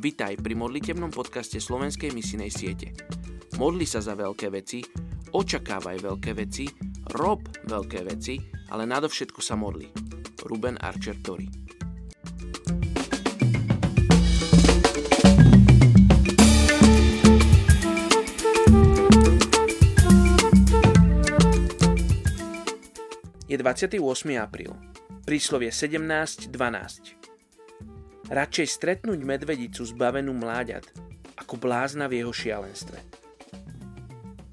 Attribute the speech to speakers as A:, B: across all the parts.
A: Vítaj pri modlitebnom podcaste Slovenskej misinej siete. Modli sa za veľké veci, očakávaj veľké veci, rob veľké veci, ale nadovšetko sa modli. Ruben Archer Tori Je 28. apríl. Príslovie 17.12. Radšej stretnúť medvedicu zbavenú mláďat, ako blázna v jeho šialenstve.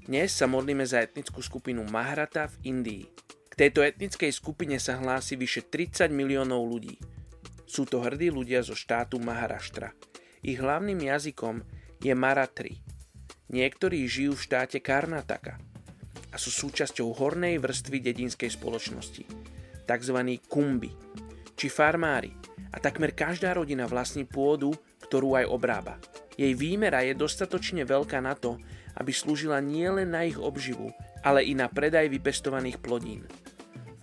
A: Dnes sa modlíme za etnickú skupinu Mahrata v Indii. K tejto etnickej skupine sa hlási vyše 30 miliónov ľudí. Sú to hrdí ľudia zo štátu Maharashtra. Ich hlavným jazykom je Maratri. Niektorí žijú v štáte Karnataka a sú súčasťou hornej vrstvy dedinskej spoločnosti, tzv. kumby, či farmári, a takmer každá rodina vlastní pôdu, ktorú aj obrába. Jej výmera je dostatočne veľká na to, aby slúžila nielen na ich obživu, ale i na predaj vypestovaných plodín.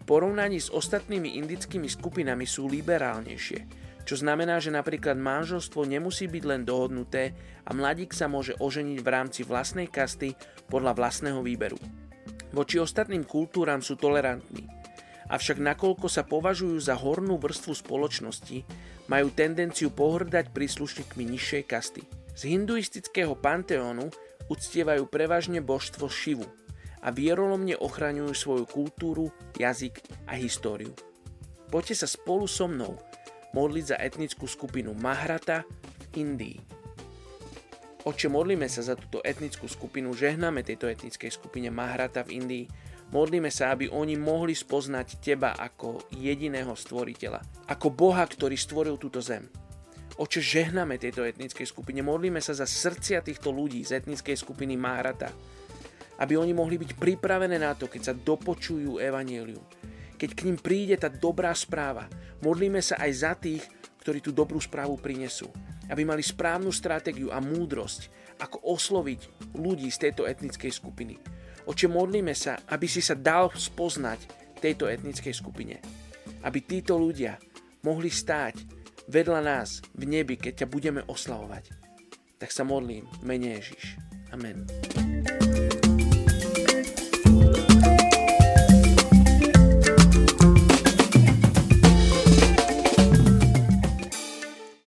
A: V porovnaní s ostatnými indickými skupinami sú liberálnejšie, čo znamená, že napríklad manželstvo nemusí byť len dohodnuté a mladík sa môže oženiť v rámci vlastnej kasty podľa vlastného výberu. Voči ostatným kultúram sú tolerantní, avšak nakoľko sa považujú za hornú vrstvu spoločnosti, majú tendenciu pohrdať príslušníkmi nižšej kasty. Z hinduistického panteónu uctievajú prevažne božstvo Šivu a vierolomne ochraňujú svoju kultúru, jazyk a históriu. Poďte sa spolu so mnou modliť za etnickú skupinu Mahrata v Indii. Oče, modlíme sa za túto etnickú skupinu, žehnáme tejto etnickej skupine Mahrata v Indii, Modlíme sa, aby oni mohli spoznať Teba ako jediného stvoriteľa, ako Boha, ktorý stvoril túto zem. Oče, žehname tejto etnickej skupine, modlíme sa za srdcia týchto ľudí z etnickej skupiny Mahrata, aby oni mohli byť pripravené na to, keď sa dopočujú evanielium, keď k ním príde tá dobrá správa. Modlíme sa aj za tých, ktorí tú dobrú správu prinesú, aby mali správnu stratégiu a múdrosť, ako osloviť ľudí z tejto etnickej skupiny Oče, modlíme sa, aby si sa dal spoznať tejto etnickej skupine. Aby títo ľudia mohli stáť vedľa nás v nebi, keď ťa budeme oslavovať. Tak sa modlím, mene Ježiš. Amen.